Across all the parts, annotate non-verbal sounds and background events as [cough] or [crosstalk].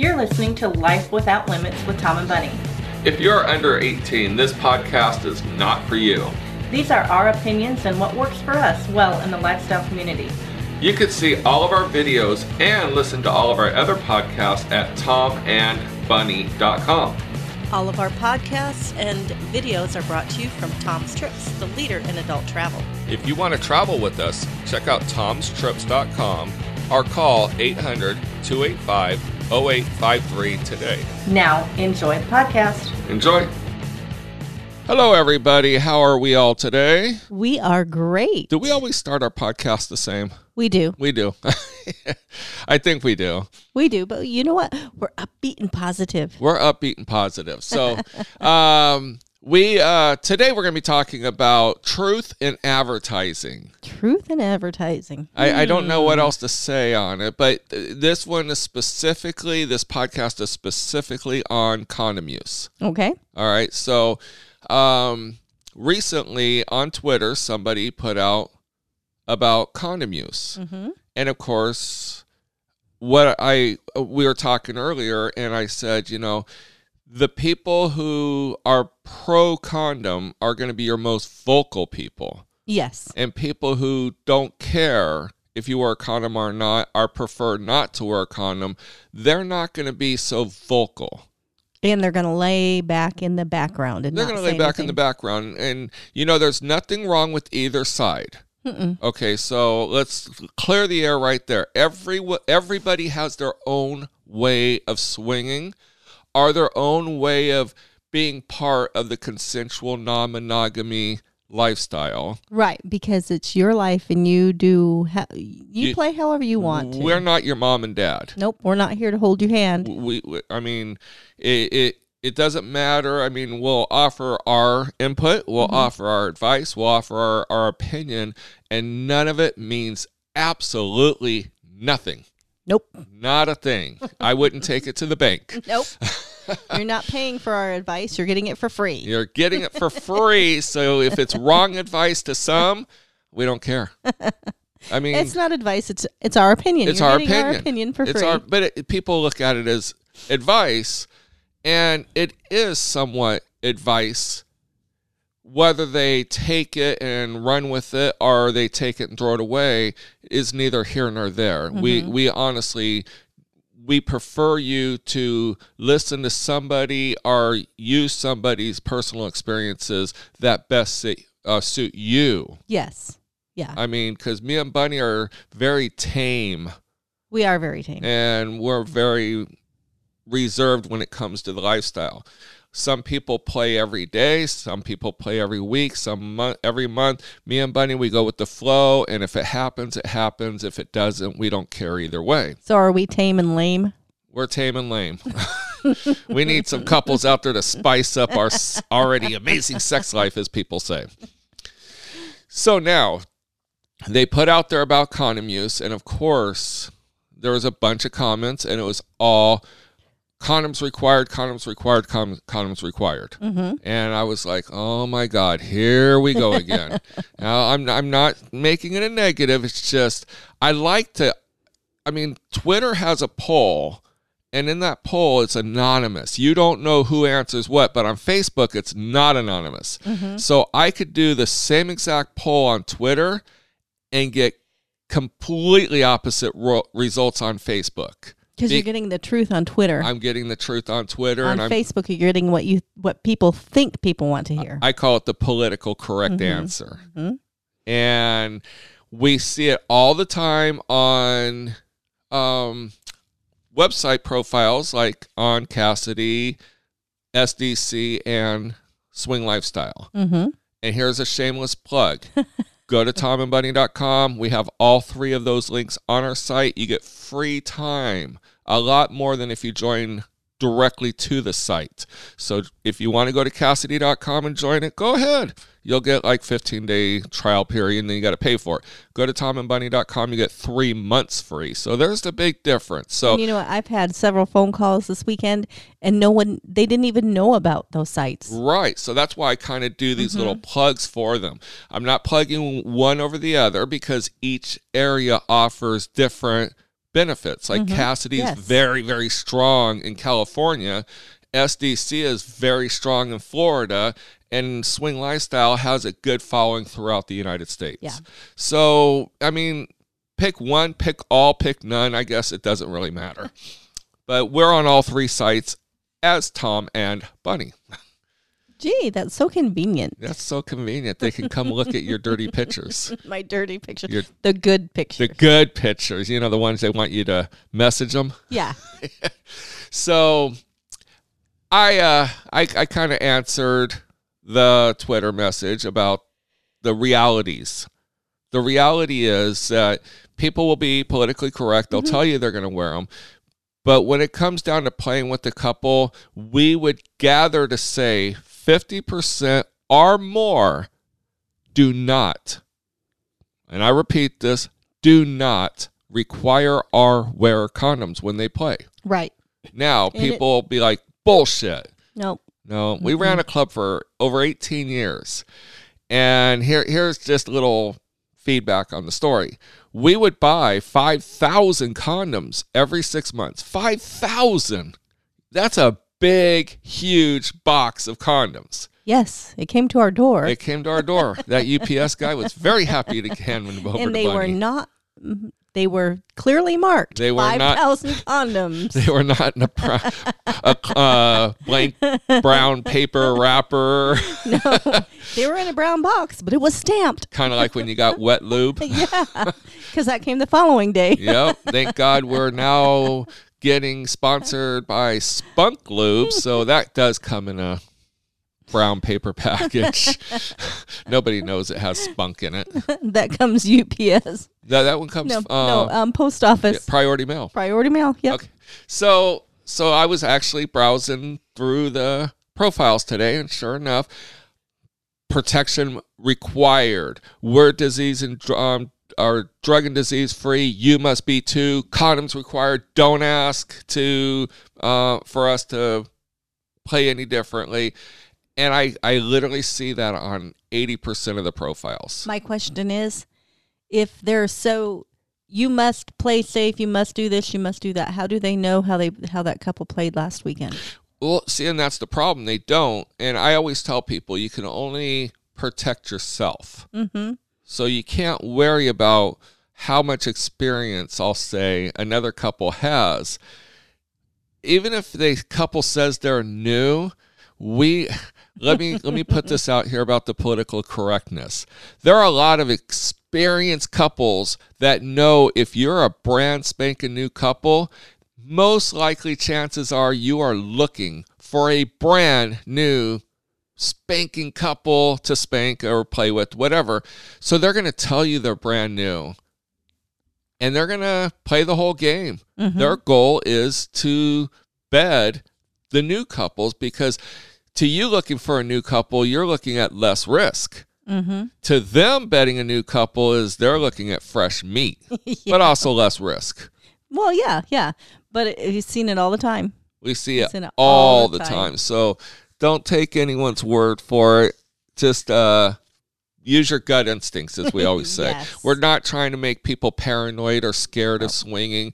You're listening to Life Without Limits with Tom and Bunny. If you're under 18, this podcast is not for you. These are our opinions and what works for us well in the lifestyle community. You can see all of our videos and listen to all of our other podcasts at tomandbunny.com. All of our podcasts and videos are brought to you from Tom's Trips, the leader in adult travel. If you want to travel with us, check out tomstrips.com or call 800 285 0853 today. Now, enjoy the podcast. Enjoy. Hello, everybody. How are we all today? We are great. Do we always start our podcast the same? We do. We do. [laughs] I think we do. We do. But you know what? We're upbeat and positive. We're upbeat and positive. So, [laughs] um, we uh, today we're going to be talking about truth in advertising. Truth in advertising. I, I don't know Hmm. what else to say on it, but th- this one is specifically this podcast is specifically on condom use. Okay. All right, so um, recently on Twitter, somebody put out about condom use, Mm-hmm. and of course, what I we were talking earlier, and I said, you know, the people who are pro condom are going to be your most vocal people, Yes. and people who don't care if you wear a condom or not, or prefer not to wear a condom, they're not going to be so vocal. And they're going to lay back in the background and They're going to lay back in the background, and you know, there's nothing wrong with either side. Mm-mm. Okay, so let's clear the air right there. Every everybody has their own way of swinging, or their own way of being part of the consensual non-monogamy lifestyle. Right, because it's your life and you do ha- you, You- play however you want to. We're not your mom and dad. nope, we're not here to hold your hand. We, we I mean, it, it it doesn't matter. I mean, we'll offer our input, we'll Mm-hmm. offer our advice, we'll offer our, our opinion, and none of it means absolutely nothing. Nope. Not a thing. I wouldn't take it to the bank. [laughs] Nope. [laughs] You're not paying for our advice. You're getting it for free. You're getting it for free. So if it's wrong advice to some, we don't care. I mean, It's not advice. It's it's our opinion. it's You're our opinion. Our opinion for it's free. Our, but it, people look at it as advice, and it is somewhat advice. Whether they take it and run with it or they take it and throw it away is neither here nor there. We Mm-hmm. we honestly we prefer you to listen to somebody or use somebody's personal experiences that best suit, uh, suit you. yes. Yeah. I mean, because me and Bunny are very tame we are very tame. and we're very reserved when it comes to the lifestyle. Some people play every day, some people play every week, some month, every month. Me and Bunny, we go with the flow, and if it happens, it happens. If it doesn't, we don't care either way. so are we tame and lame? We're tame and lame. [laughs] we need some couples out there to spice up our already amazing sex life, as people say. So now, they put out there about condom use, and of course, there was a bunch of comments, and it was all condoms required, condoms required, con- condoms required. Mm-hmm. And I was like, oh my God, here we go again. [laughs] now, I'm, I'm not making it a negative. It's just, I like to, I mean, Twitter has a poll, and in that poll, it's anonymous. You don't know who answers what, but on Facebook, it's not anonymous. So I could do the same exact poll on Twitter and get completely opposite ro- results on Facebook. Because you're getting the truth on Twitter. I'm getting the truth on Twitter, on and I'm Facebook, you're getting what you what people think people want to hear. I call it the political correct Mhm. answer. Mhm. And we see it all the time on um, website profiles like on Kasidie, SDC, and Swing Lifestyle. mm-hmm. And here's a shameless plug. [laughs] Go to tomandbunny.com. We have all three of those links on our site. You get free time, a lot more than if you join directly to the site. So if you want to go to Kasidie.com and join it, go ahead. You'll get like 15 day trial period and then you got to pay for it. Go to tomandbunny.com, you get three months free. So there's the big difference. So And you know what? I've had several phone calls this weekend, and no one they didn't even know about those sites. Right. So that's why I kind of do these little mm-hmm. plugs for them. I'm not plugging one over the other because each area offers different benefits. Like mm-hmm. Kasidie's Yes. very, very strong in California. SDC is very strong in Florida. And Swing Lifestyle has a good following throughout the United States. Yeah. So, I mean, pick one, pick all, pick none. I guess it doesn't really matter. [laughs] but we're on all three sites as Tom and Bunny. [laughs] Gee, that's so convenient. That's so convenient. They can come look at your dirty pictures. [laughs] My dirty pictures. Your- the good picture. The good pictures, you know, the ones they want you to message them. [laughs] yeah. [laughs] So I uh I, I kind of answered the Twitter message about the realities. The reality is that people will be politically correct. They'll tell you they're going to wear them. But when it comes down to playing with the couple, we would gather to say 50% or more do not, and I repeat this, do not require or wear condoms when they play. Right. Now, And it- people will be like, bullshit. Nope. No, we ran a club for over 18 years. And here, here's just a little feedback on the story. We would buy 5,000 condoms every six months. 5,000. That's a big, huge box of condoms. Yes, it came to our door, It came to our door. That [laughs] UPS guy was very happy to hand them over and they were not. They were clearly marked. They were five not- thousand [laughs] condoms. They were not in a, brown, a uh, blank brown paper [laughs] wrapper, no, they were in a brown box, but it was stamped. kind of like when you got wet lube. [laughs] Yeah, because that came the following day. yep. Thank God we're now getting sponsored by Spunk Lube, so that does come in a brown paper [laughs] package. [laughs] Nobody knows it has spunk in it. [laughs] that comes UPS. No, that one comes No, uh, no, um, post office. priority mail. Priority mail. Yep. Okay. So so I was actually browsing through the profiles today, and sure enough, protection required. We're disease and um, are drug and disease free. You must be too. Condoms required. Don't ask to uh, for us to play any differently. And I, I literally see that on 80% of the profiles. My question is, if they're so, you must play safe. You must do this. You must do that. How do they know how they how that couple played last weekend? Well, see, and that's the problem. They don't. And I always tell people you can only protect yourself. Mm-hmm. So you can't worry about how much experience, I'll say, another couple has. Even if the couple says they're new, we let me let me put this out here about the political correctness. There are a lot of experienced couples that know if you're a brand spanking new couple, most likely chances are you are looking for a brand new spanking couple to spank or play with, whatever. So they're going to tell you they're brand new and they're going to play the whole game. Mm-hmm. Their goal is to bed the new couples because to you looking for a new couple, you're looking at less risk. Mm-hmm. To them, betting a new couple is they're looking at fresh meat, [laughs] but also less risk. Well, yeah, yeah, but it, you've seen it all the time. We see it it all, the time. time. So don't take anyone's word for it. Just uh, use your gut instincts, as we always say. [laughs] Yes. We're not trying to make people paranoid or scared of swinging.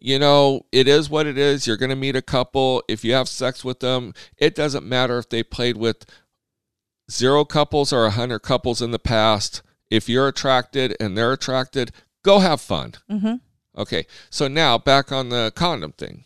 You know, it is what it is. You're going to meet a couple. If you have sex with them, it doesn't matter if they played with zero couples or a hundred couples in the past. If you're attracted and they're attracted, go have fun. Mm-hmm. Okay, so now back on the condom thing.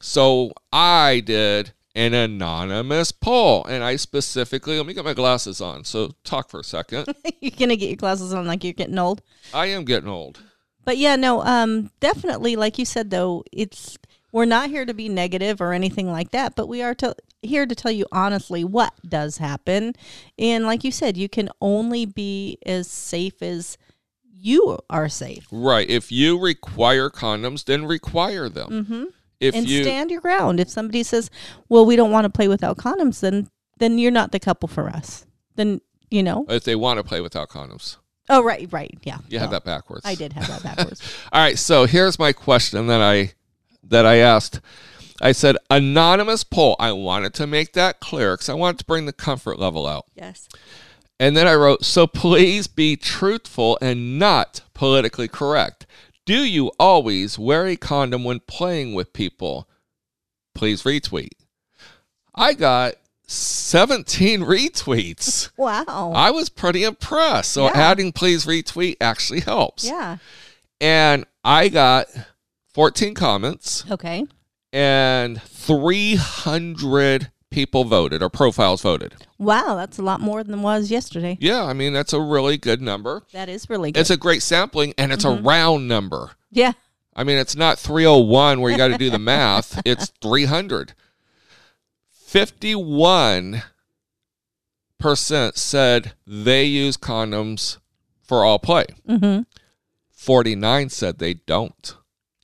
So I did an anonymous poll, and I specifically let me get my glasses on. So talk for a second. [laughs] you're gonna get your glasses on like you're getting old. I am getting old. But yeah, no, um, definitely, like you said, though, it's we're not here to be negative or anything like that, but we are to, here to tell you honestly what does happen, and like you said, you can only be as safe as you are safe, Right. If you require condoms, then require them. mm-hmm. If and you stand your ground. If somebody says, "Well, we don't want to play without condoms," then then you're not the couple for us. Then you know. if they want to play without condoms, Oh, right, right, yeah. you have Well, that backwards. I did have that backwards. [laughs] All right, so here's my question that I that I asked. I said anonymous poll. I wanted to make that clear because I wanted to bring the comfort level out. yes. And then I wrote, so please be truthful and not politically correct. Do you always wear a condom when playing with people? Please retweet. I got 17 retweets. [laughs] Wow. I was pretty impressed. So Yeah. adding please retweet actually helps. yeah. And I got 14 comments Okay. and 300 people voted or profiles voted. Wow, that's a lot more than was yesterday. Yeah, I mean, that's a really good number. That is really good. It's a great sampling and it's a mm-hmm. round number. yeah. I mean, it's not 301 where you got to do the math, it's 300. 51% said they use condoms for all play. Mm-hmm. 49 said they don't.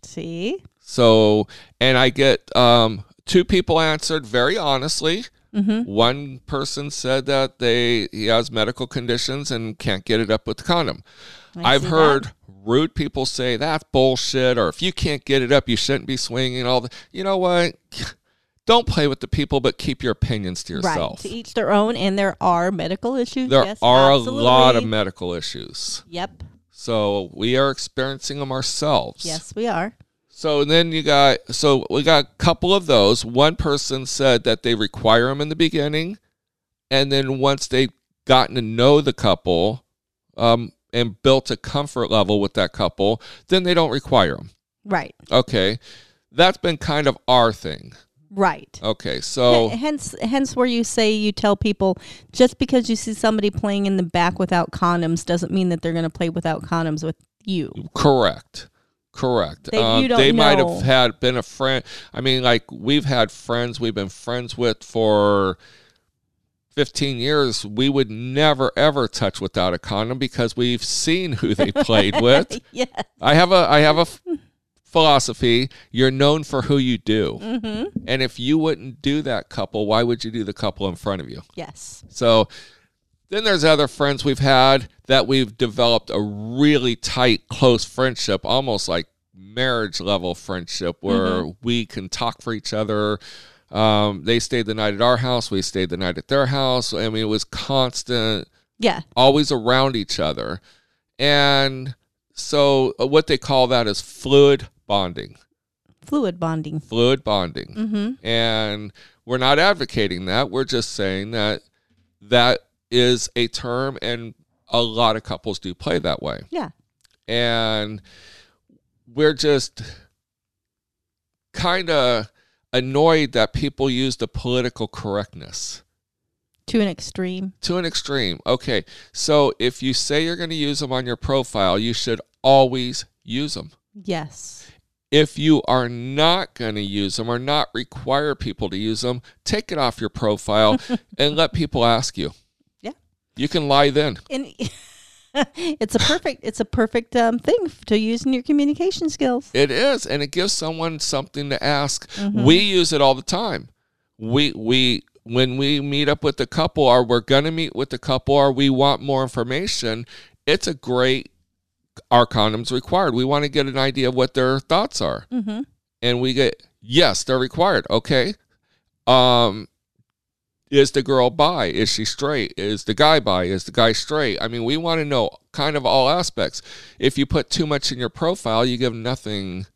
See? So, and I get um, two people answered very honestly. Mm-hmm. One person said that they he has medical conditions and can't get it up with the condom. I I've heard that. rude people say that's bullshit, or if you can't get it up, you shouldn't be swinging. All the, you know what? Don't play with the people, but keep your opinions to yourself. Right. To each their own, and there are medical issues. There yes, are absolutely. a lot of medical issues, Yep. so we are experiencing them ourselves. Yes, we are. So then you got so we got a couple of those. One person said that they require them in the beginning, and then once they've gotten to know the couple, um, and built a comfort level with that couple, then they don't require them. Right. Okay, that's been kind of our thing. Right. Okay, so H- hence, hence, where you say you tell people just because you see somebody playing in the back without condoms doesn't mean that they're going to play without condoms with you. Correct. Correct. They- Um, you they might have had been a friend. I mean, like we've had friends we've been friends with for 15 years. We would never ever touch without a condom because we've seen who they played [laughs] with. yeah. I have a I have a [laughs] philosophy. You're known for who you do. Mm-hmm. And if you wouldn't do that couple, why would you do the couple in front of you? Yes. So then there's other friends we've had that we've developed a really tight, close friendship, almost like marriage level friendship, where we can talk for each other. Um, they stayed the night at our house, we stayed the night at their house. I mean, it was constant, Yeah. always around each other. And so, uh, what they call that is fluid bonding. Fluid bonding. Fluid bonding Mm-hmm. and we're not advocating that we're just saying that that is a term and a lot of couples do play that way Yeah. and we're just kind of annoyed that people use the political correctness To an extreme. to an extreme okay so if you say you're going to use them on your profile you should always use them Yes. If you are not going to use them or not require people to use them, take it off your profile [laughs] and let people ask you. Yeah. You can lie then. And [laughs] it's a perfect it's a perfect um, thing to use in your communication skills. It is, and it gives someone something to ask. Mm-hmm. We use it all the time. We we when we meet up with the couple or we're going to meet with the couple or we want more information, it's a great our condoms required. We want to get an idea of what their thoughts are. Mm-hmm. and we get yes they're required okay um is the girl bi is she straight is the guy bi is the guy straight i mean we want to know kind of all aspects if you put too much in your profile you give nothing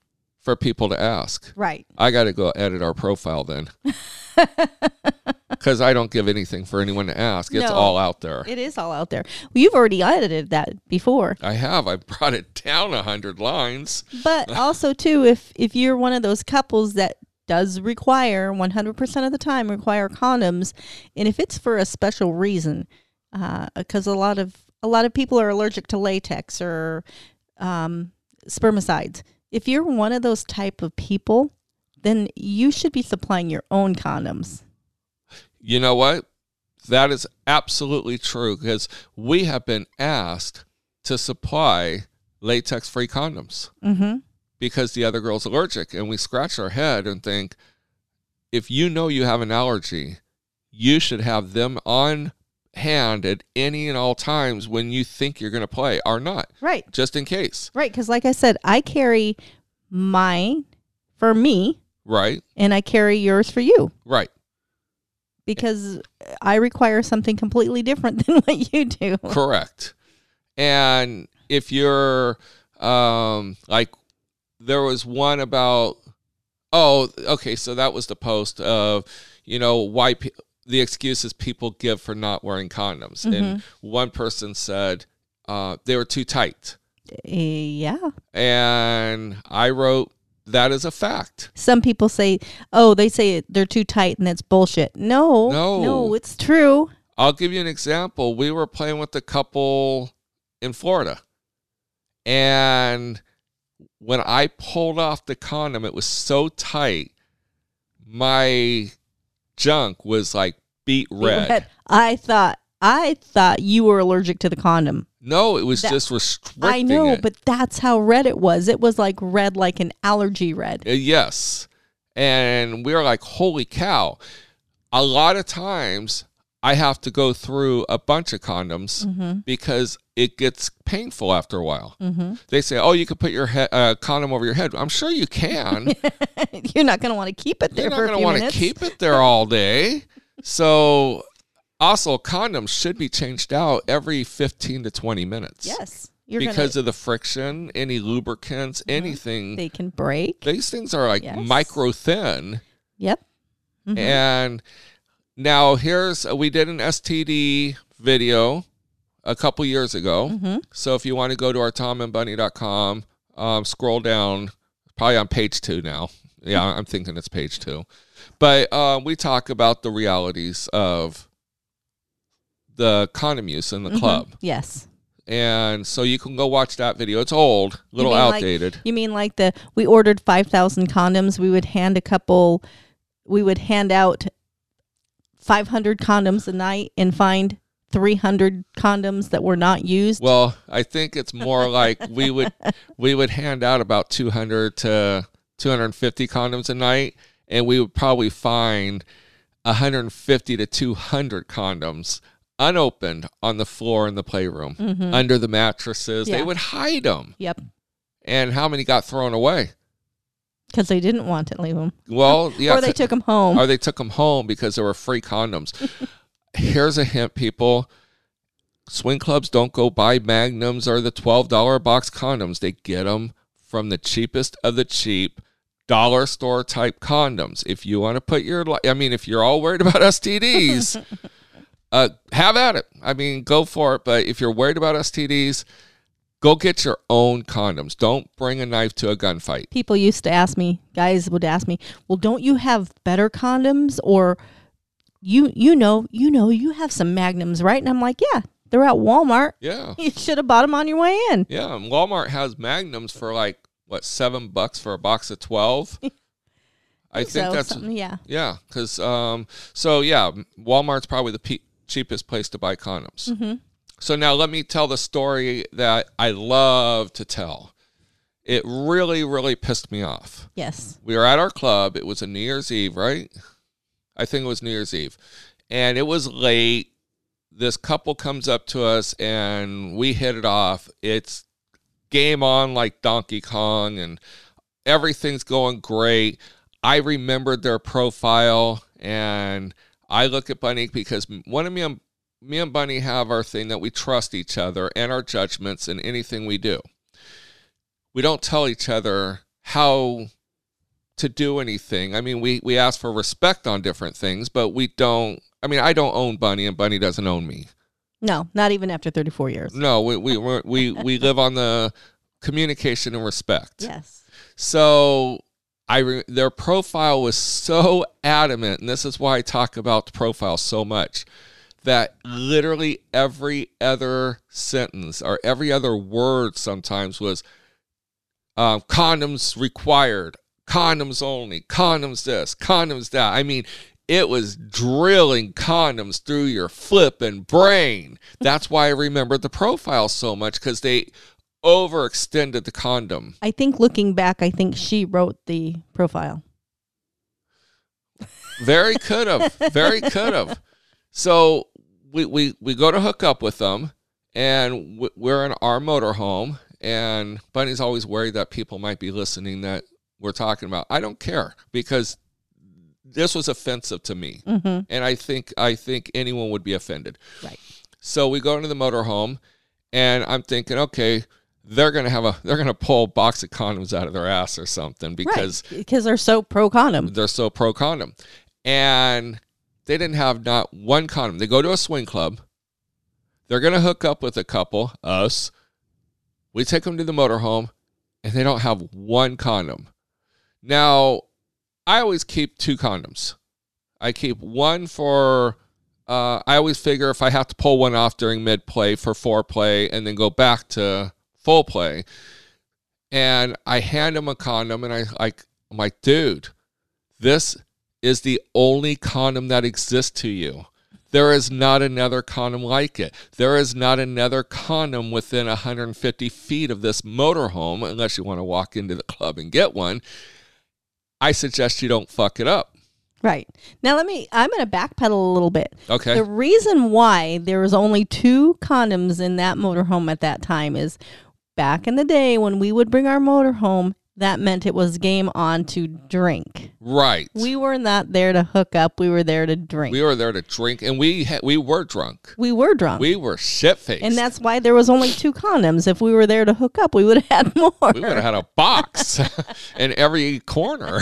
for people to ask Right. i got to go edit our profile then [laughs] because i don't give anything for anyone to ask it's No. all out there It is all out there. Well, you've already edited that before. i have i brought it down a hundred lines But [laughs] also too, if if you're one of those couples that does require 100% of the time require condoms, and if it's for a special reason, because a lot of a lot of people are allergic to latex or um, spermicides. If you're one of those type of people, then you should be supplying your own condoms. You know what? That is absolutely true because we have been asked to supply latex free condoms Mm-hmm. because the other girl's allergic. And we scratch our head and think if you know you have an allergy, you should have them on hand at any and all times when you think you're going to play or not, Right. just in case. Right. Because, like I said, I carry mine for me, Right? and I carry yours for you. Right. because I require something completely different [laughs] than what you do. Correct. And if you're um, like there was one about oh okay so that was the post of you know why the excuses people give for not wearing condoms and one person said uh, they were too tight Eh, yeah. and i wrote that is a fact Some people say, "Oh, they say they're too tight," and that's bullshit. No, No. no, it's true. I'll give you an example. We were playing with a couple in Florida. And when I pulled off the condom, it was so tight, my junk was like beet red. I thought, I thought you were allergic to the condom. No, it was That- just restricting I know, it. but that's how red it was. It was like red, like an allergy red. Uh, yes. And we were like, holy cow. A lot of times I have to go through a bunch of condoms Mm-hmm. because it gets painful after a while. They say, oh, you could put your he- uh, condom over your head. I'm sure you can. [laughs] You're not going to want to keep it there You're not going to want to keep it there all day. [laughs] So, also, condoms should be changed out every 15 to 20 minutes. Yes, you're because gonna, Mm-hmm. of the friction, any lubricants, anything. they can break. these things are like Yes. micro thin. Yep. Mhm. And now here's we did an STD video a couple years ago. Mm-hmm. So if you want to go to our tomandbunny.com, um, scroll down, probably on page two now. Yeah, I'm thinking it's page two. But uh, we talk about the realities of the condom use in the club. Yes. And so you can go watch that video. It's old, a little like- outdated. You mean like the we ordered five thousand condoms? We would hand a couple. We would hand out five hundred condoms a night and find three hundred condoms that were not used. Well, I think it's more like we would [laughs] we would hand out about 200 to 250 condoms a night and we would probably find 150 to 200 condoms unopened on the floor in the playroom under the mattresses. They Mm-hmm. Would hide them. Yep. And how many got thrown away? Because they didn't want to leave them, Well, [laughs] yeah, or they took them home. or they took them home because there were free condoms. [laughs] Here's a hint, people. Swing clubs don't go buy magnums or the $12 box condoms. They get them from the cheapest of the cheap dollar store type condoms. If you want to put your, I mean, if you're all worried about STDs, [laughs] uh, have at it. I mean, go for it. But if you're worried about STDs, go get your own condoms. Don't bring a knife to a gunfight. People used to ask me, guys would ask me, "Well, don't you have better condoms or you you know, you know, you have some magnums, right?" And I'm like, "Yeah, they're at Walmart. Yeah. [laughs] You should have bought them on your way in." Yeah, Walmart has magnums for like what seven bucks for a box of twelve. [laughs] I think so, that's yeah. yeah, because um, so yeah, Walmart's probably the pe- cheapest place to buy condoms. Mm-hmm. So now let me tell the story that I love to tell. It really, really pissed me off. Yes. We were at our club. It was a New Year's Eve, right? I think it was New Year's Eve. And it was late. This couple comes up to us and we hit it off. It's game on like Donkey Kong and everything's going great. I remembered their profile and I look at Bunny because one of me and me and Bunny have our thing that we trust each other and our judgments in anything we do. We don't tell each other how to do anything. I mean, we we ask for respect on different things, but we don't. I mean, I don't own Bunny, and Bunny doesn't own me. No, not even after 34 years. No, we we we we live on the communication and respect. Yes. So I re- their profile was so adamant, and this is why I talk about the profile so much. That literally every other sentence or every other word sometimes was um, condoms required, condoms only, condoms this, condoms that. I mean, it was drilling condoms through your flipping brain. That's why I remember the profile so much because they overextended the condom. I think looking back, I think she wrote the profile. Very [laughs] could have. Very could have. So we, we, we go to hook up with them, and we're in our motorhome. And Bunny's always worried that people might be listening that we're talking about. I don't care because this was offensive to me, Mm-hmm. and I think I think anyone would be offended. Right. So we go into the motorhome, and I'm thinking, okay, they're gonna have a they're gonna pull a box of condoms out of their ass or something because right. because they're so pro condom. they're so pro condom. And they didn't have not one condom. They go to a swing club. They're going to hook up with a couple, us. We take them to the motorhome, and they don't have one condom. Now, I always keep two condoms. I keep one for. Uh, I always figure if I have to pull one off during mid play for foreplay and then go back to full play, and I hand him a condom, and I like, I'm like, dude, this is the only condom that exists to you. There is not another condom like it. There is not another condom within 150 feet of this motorhome, unless you want to walk into the club and get one. I suggest you don't fuck it up. Right. Now let me I'm going to backpedal a little bit. Okay. The reason why there was only two condoms in that motorhome at that time is back in the day when we would bring our motorhome that meant it was game on to drink. Right. We were not there to hook up. We were there to drink. We were there to drink, and we ha- we were drunk. We were drunk. We were shit faced, and that's why there was only two condoms. If we were there to hook up, we would have had [laughs] more. We would have had a box [laughs] in every corner.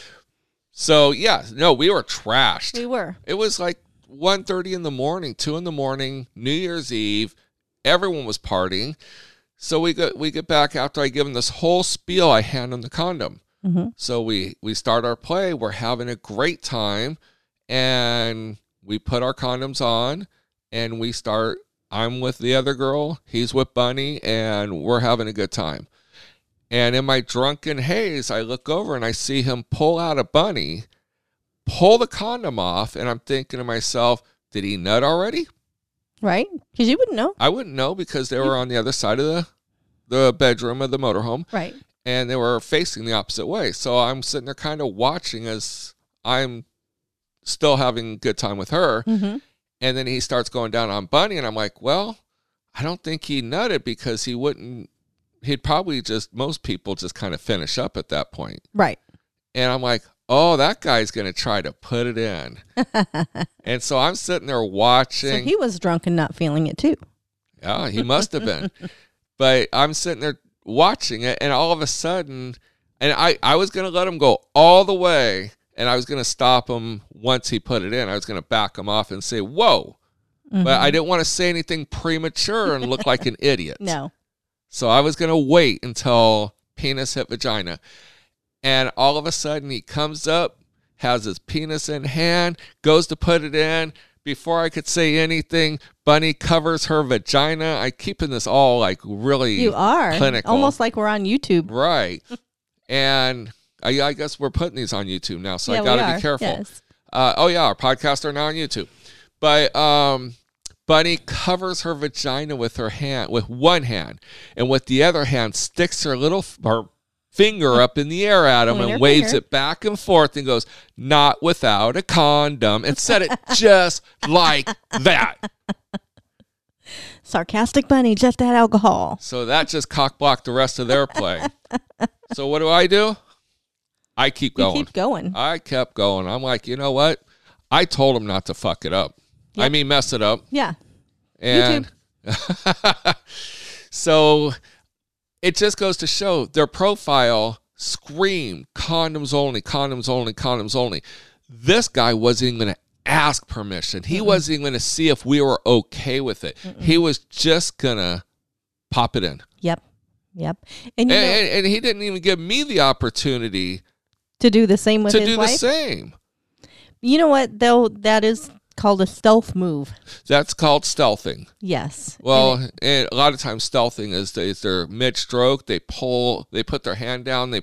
[laughs] so yeah, no, we were trashed. We were. It was like 1.30 in the morning, two in the morning, New Year's Eve. Everyone was partying. So we get we get back after I give him this whole spiel. I hand him the condom. Mm-hmm. So we we start our play. We're having a great time, and we put our condoms on, and we start. I'm with the other girl. He's with Bunny, and we're having a good time. And in my drunken haze, I look over and I see him pull out a bunny, pull the condom off, and I'm thinking to myself, did he nut already? Right? Because you wouldn't know. I wouldn't know because they were on the other side of the the bedroom of the motorhome. Right. And they were facing the opposite way. So I'm sitting there kind of watching as I'm still having a good time with her. Mm-hmm. And then he starts going down on Bunny, and I'm like, well, I don't think he nutted because he wouldn't. He'd probably just most people just kind of finish up at that point. Right. And I'm like, oh, that guy's gonna try to put it in. [laughs] and so I'm sitting there watching. So he was drunk and not feeling it too. Yeah, he must have been. [laughs] but I'm sitting there watching it, and all of a sudden, and I, I was going to let him go all the way, and I was going to stop him once he put it in. I was going to back him off and say, whoa. Mm-hmm. But I didn't want to say anything premature and look like an [laughs] idiot. No. So I was going to wait until penis hit vagina. And all of a sudden, he comes up, has his penis in hand, goes to put it in. Before I could say anything, Bunny covers her vagina. I keeping this all like really You are. clinical. Almost like we're on YouTube. right. and I, I guess we're putting these on YouTube now, so yeah, I got to be careful. Yes. Uh, oh yeah, our podcasts are now on YouTube. But um, Bunny covers her vagina with her hand, with one hand, and with the other hand sticks her little her finger up in the air at him Pointer and waves finger. it back and forth and goes, "Not without a condom," and said it [laughs] just like that. Sarcastic bunny, just had alcohol. So that just cockblocked the rest of their play. so what do I do? I keep You going. keep going. I kept going. I'm like, you know what? I told him not to fuck it up. I mean, mess it up. Yeah. And [laughs] so it just goes to show their profile screamed condoms only, condoms only, condoms only. This guy wasn't even going to ask permission. He wasn't even going to see if we were okay with it. He was just going to pop it in. Yep. Yep. And you And, know, and, and he didn't even give me the opportunity to do the same with to do the same. You know what though? That is called a stealth move. That's called stealthing. Yes. Well, and a lot of times stealthing is, is their mid stroke. They pull, they put their hand down, they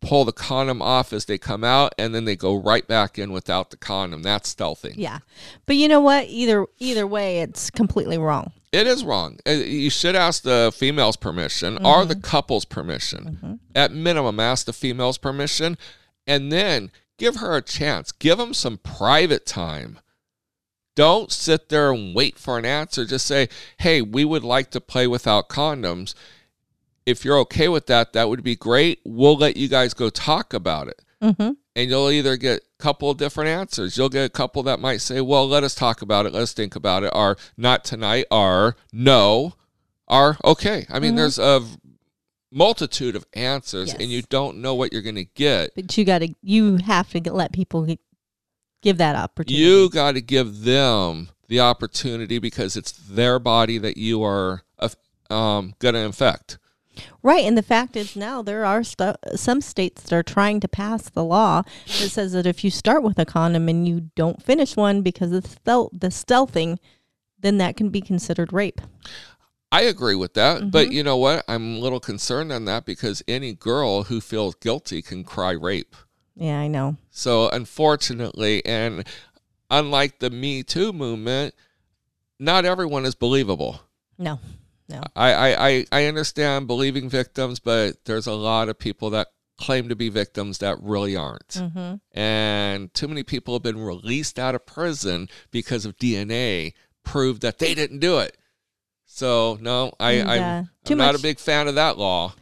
pull the condom off as they come out, and then they go right back in without the condom. That's stealthing. yeah. But you know what? Either either way, it's completely wrong. It is wrong. Uh, You should ask the female's permission or the couple's permission. At minimum, ask the female's permission, and then give her a chance. Give them some private time. Don't sit there and wait for an answer. Just say, hey, we would like to play without condoms. If you're okay with that, that would be great. We'll let you guys go talk about it. Mm-hmm. And you'll either get a couple of different answers. You'll get a couple that might say, well, let us talk about it. Let's think about it. Or not tonight. Or no. are okay. I mean, there's a multitude of answers, Yes. and you don't know what you're going to get. But you got to, you have to get- let people get, give that opportunity. You got to give them the opportunity because it's their body that you are um, going to infect. Right, and the fact is now there are stu- some states that are trying to pass the law that says that if you start with a condom and you don't finish one because of the, stealth, the stealthing, then that can be considered rape. I agree with that, but Mm-hmm. you know what? I'm a little concerned on that because any girl who feels guilty can cry rape. Yeah, I know. So unfortunately, and unlike the Me Too movement, not everyone is believable. No, no. I, I, I, I understand believing victims, but there's a lot of people that claim to be victims that really aren't. Mm-hmm. And too many people have been released out of prison because of DNA proved that they didn't do it. So no, I, And, I'm, uh, I'm not a big fan of that law.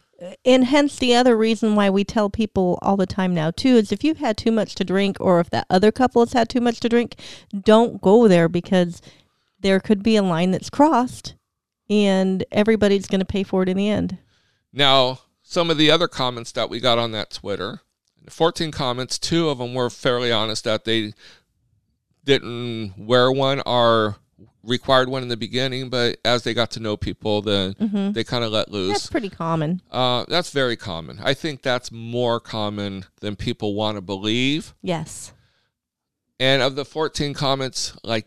And hence the other reason why we tell people all the time now too is if you've had too much to drink or if that other couple has had too much to drink, don't go there because there could be a line that's crossed and everybody's going to pay for it in the end. Now, some of the other comments that we got on that Twitter, 14 comments, two of them were fairly honest that they didn't wear one or required one in the beginning, but as they got to know people, then they kind of let loose. That's pretty common. Uh, that's very common. I think that's more common than people want to believe. Yes. And of the 14 comments, like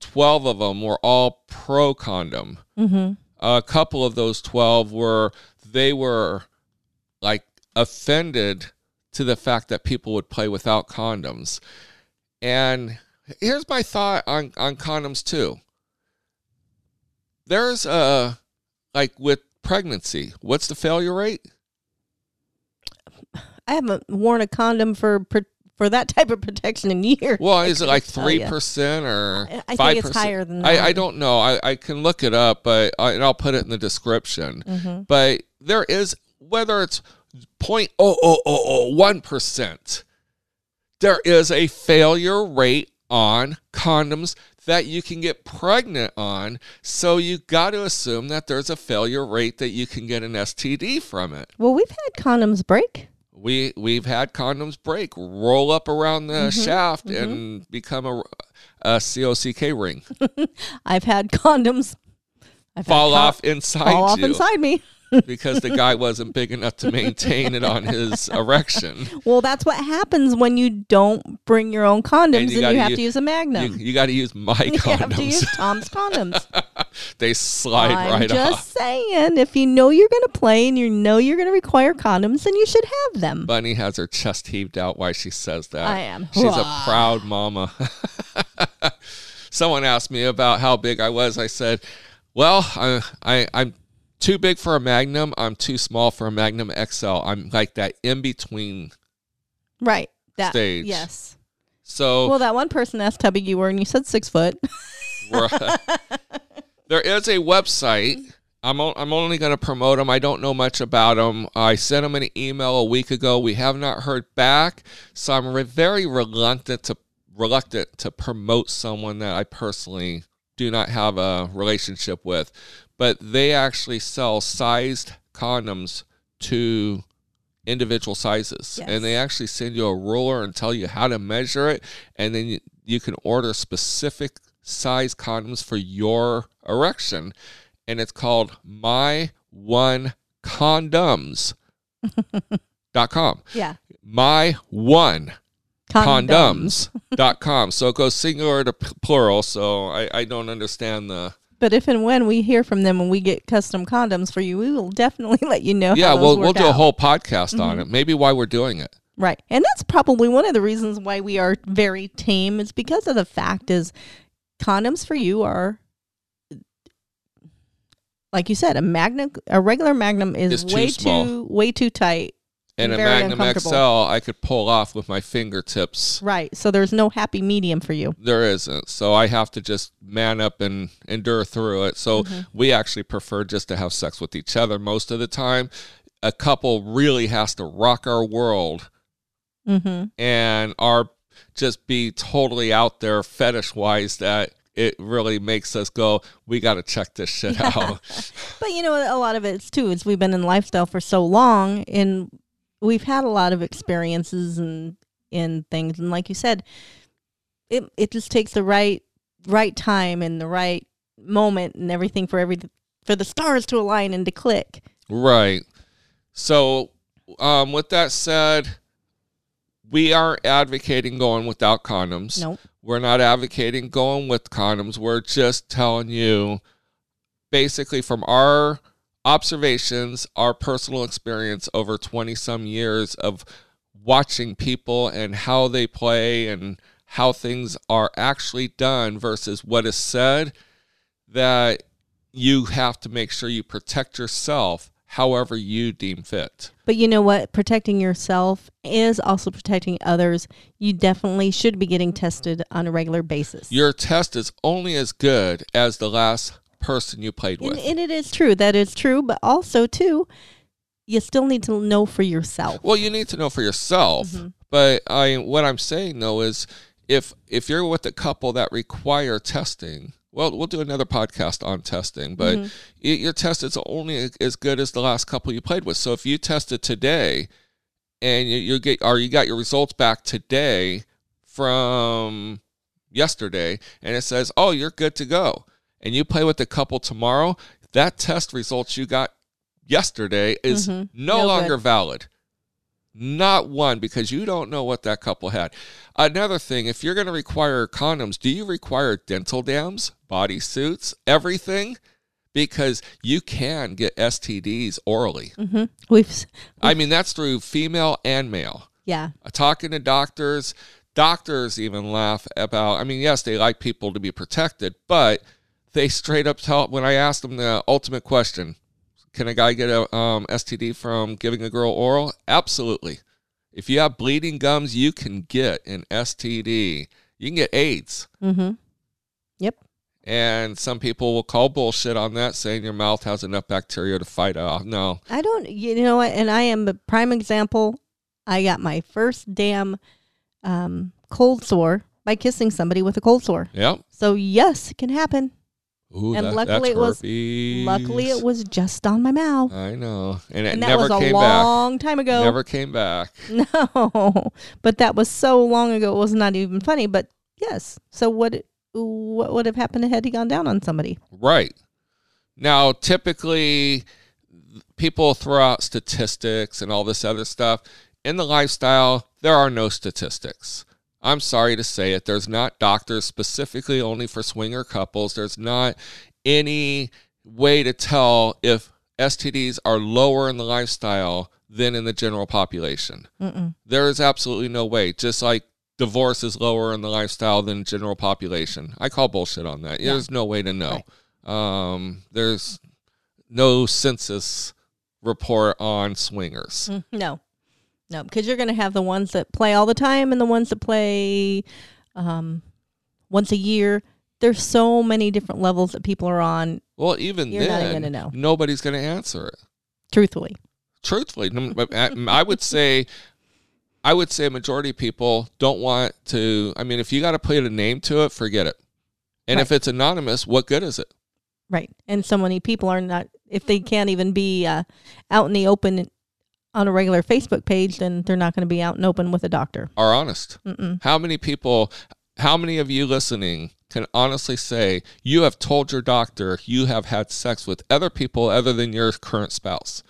12 of them were all pro condom. Mm-hmm. a couple of those 12 were they were like offended to the fact that people would play without condoms and here's my thought on, on condoms too there's a like with pregnancy what's the failure rate I haven't worn a condom for for that type of protection in years. well is it like 3% or I- I 5%? think it's higher than that. I don't know I, I can look it up but I, and i'll put it in the description Mm-hmm. but there is whether it's point oh oh oh oh one percent, there is a failure rate on condoms that you can get pregnant on. So you got to assume that there's a failure rate that you can get an STD from it. Well, we've had condoms break. We we've had condoms break, roll up around the Mm-hmm. shaft, and become a, a COCK ring, [laughs] I've had condoms I've fall con- off inside fall off you inside me. Because the guy wasn't big enough to maintain it on his [laughs] erection. Well, that's what happens when you don't bring your own condoms and you you, have u- to use a Magnum. you got to use my [laughs] You have to use. Tom's condoms. [laughs] they slide right off. I'm right just off. saying, if you know you're going to play and you know you're going to require condoms, then you should have them. Bunny has her chest heaved out while she says that. I am. She's a proud mama. Someone asked me about how big I was. I said, "Well, I, I I'm too big for a Magnum. I'm too small for a Magnum XL. I'm like that in between." right. That, Stage. Yes. So Well, that one person asked how big you were, and you said six foot. Right. [laughs] there is a website. I'm, o- I'm only going to promote them. I don't know much about them. I sent them an email a week ago. We have not heard back, so I'm re- very reluctant to reluctant to promote someone that I personally do not have a relationship with. But they actually sell sized condoms to individual sizes, Yes. and they actually send you a ruler and tell you how to measure it, and then you, you can order specific size condoms for your erection and it's called my one condoms [laughs] dot com yeah. my one condoms dot com so it goes singular to plural so I, I don't understand the But if and when we hear from them and we get custom condoms for you, we will definitely [laughs] let you know. yeah we'll, we'll do a whole podcast on mm-hmm. it maybe why we're doing it Right. And that's probably one of the reasons why we are very tame is because of the fact is condoms for you are like you said, a magnum a regular magnum is It's too way small. too way too tight. And a magnum xl i could pull off with my fingertips Right. So there's no happy medium for you. there isn't so i have to just man up and endure through it so we actually prefer just to have sex with each other most of the time a couple really has to rock our world Mm-hmm. and are just be totally out there fetish wise that it really makes us go, we got to check this shit [laughs] out. But you know, a lot of it's too is we've been in lifestyle for so long, and we've had a lot of experiences and in things, and like you said, it it just takes the right right time and the right moment and everything for every for the stars to align and to click. Right. So, um, with that said, we aren't advocating going without condoms. Nope. We're not advocating going with condoms. We're just telling you, basically, from our observations, our personal experience over 20 some years of watching people and how they play and how things are actually done versus what is said, that you have to make sure you protect yourself however you deem fit. But you know what? Protecting yourself is also protecting others. You definitely should be getting tested on a regular basis. Your test is only as good as the last person you played with. and it is true. That is true. But also, too, you still need to know for yourself. Well, you need to know for yourself. Mm-hmm. But I what I'm saying though is if if you're with a couple that require testing, well, we'll do another podcast on testing, but Mm-hmm. your test is only as good as the last couple you played with. So if you tested today and you, you get or you got your results back today from yesterday and it says, "Oh, you're good to go." And you play with a couple tomorrow, that test results you got yesterday is no, Mm-hmm. No good. longer valid. Not one because you don't know what that couple had. Another thing, if you're going to require condoms, do you require dental dams, body suits, everything? Because you can get STDs orally. hmm We've, s- I mean, that's through female and male. yeah, Uh, Talking to doctors, doctors even laugh about, I mean, yes, they like people to be protected, but they straight up tell, when I asked them the ultimate question, can a guy get a um, STD from giving a girl oral? Absolutely. If you have bleeding gums, you can get an STD. You can get AIDS. mm-hmm. Yep. And some people will call bullshit on that, saying your mouth has enough bacteria to fight off. No. I don't, you know what? And I am a prime example. I got my first damn um, cold sore by kissing somebody with a cold sore. Yep. So yes, it can happen. Ooh, And that- luckily it was- herpes. Luckily, it was just on my mouth, I know. And it and that never was a long time ago. Never came back. [laughs] No, but that was so long ago. It was not even funny. But yes. So what? What would have happened had he gone down on somebody? Right. Now, typically, people throw out statistics and all this other stuff. In the lifestyle, there are no statistics. I'm sorry to say it. There's not doctors specifically only for swinger couples. There's not any way to tell if STDs are lower in the lifestyle than in the general population. There is absolutely no way. Just like divorce is lower in the lifestyle than general population. I call bullshit on that. Yeah. There's no way to know. Um, there's no census report on swingers. Mm, No, no, because you're going to have the ones that play all the time and the ones that play um, once a year. There's so many different levels that people are on. Well, even You're not then, even gonna know. nobody's going to answer it. Truthfully, Truthfully, I would say, I would say a majority of people don't want to. I mean, if you got to put a name to it, forget it. And if it's anonymous, what good is it? right? And so many people are not. If they can't even be uh, out in the open on a regular Facebook page, then they're not going to be out and open with a doctor. Are honest. Mm-mm. How many people, how many of you listening can honestly say you have told your doctor you have had sex with other people other than your current spouse?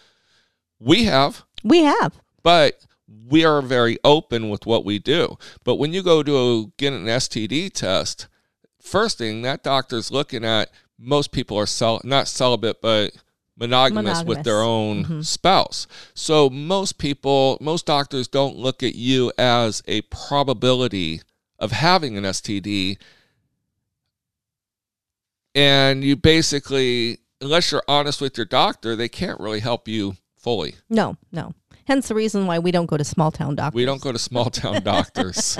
We have, We have. but we are very open with what we do. But when you go to get an STD test, first thing that doctor's looking at, most people are cel- not celibate, but monogamous, with their own Monogamous. spouse. So most people, most doctors don't look at you as a probability of having an STD. And you basically, unless you're honest with your doctor, they can't really help you fully. No, no. Hence the reason why we don't go to small town doctors. We don't go to small town [laughs] doctors.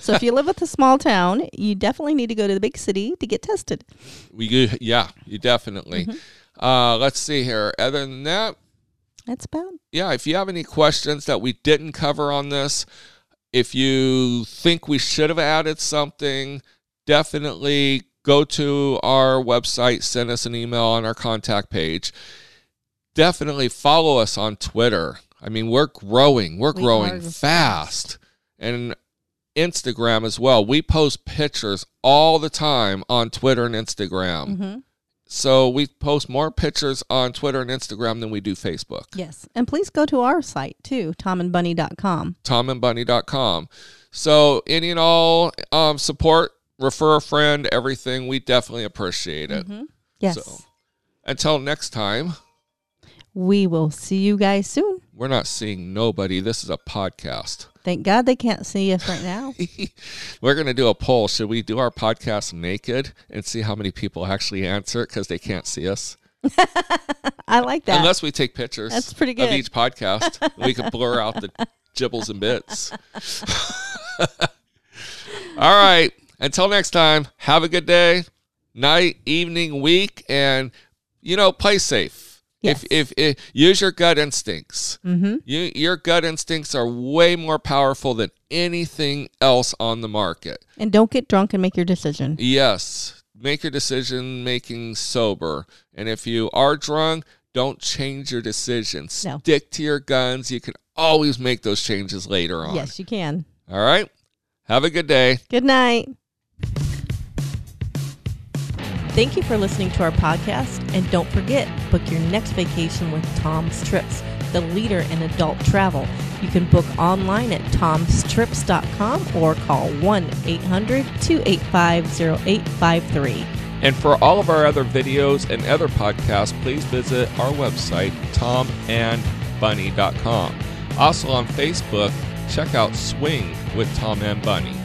so if you live with a small town, you definitely need to go to the big city to get tested. We do, yeah, you definitely. Mm-hmm. Uh, let's see here. Other than that, That's about. yeah, if you have any questions that we didn't cover on this, if you think we should have added something, definitely go to our website, send us an email on our contact page. Definitely follow us on Twitter. I mean, we're growing, we're We growing fast. And Instagram as well. We post pictures all the time on Twitter and Instagram. hmm So we post more pictures on Twitter and Instagram than we do Facebook. Yes. And please go to our site too, tomandbunny.com. TomandBunny.com. So any and all um, support, refer a friend, everything, we definitely appreciate it. Mhm. Yes. So- Until next time, We will see you guys soon. we're not seeing nobody. This is a podcast. Thank God they can't see us right now. [laughs] we're going to do a poll. Should we do our podcast naked and see how many people actually answer it because they can't see us? [laughs] I like that. Unless we take pictures That's pretty good. of each podcast. we can blur out the gibbles and bits. [laughs] All right. Until next time, have a good day, night, evening, week, and you know, play safe. Yes. If, if if use your gut instincts. mm-hmm. You, your gut instincts are way more powerful than anything else on the market. And don't get drunk and make your decision. Yes, make your decision making sober. And if you are drunk, don't change your decision. No. Stick to your guns. You can always make those changes later on. Yes, you can. All right. Have a good day. Good night. Thank you for listening to our podcast. And don't forget, book your next vacation with Tom's Trips, the leader in adult travel. You can book online at tomstrips.com or call 1 800 285 0853. And for all of our other videos and other podcasts, please visit our website, tomandbunny.com. Also on Facebook, check out Swing with Tom and Bunny.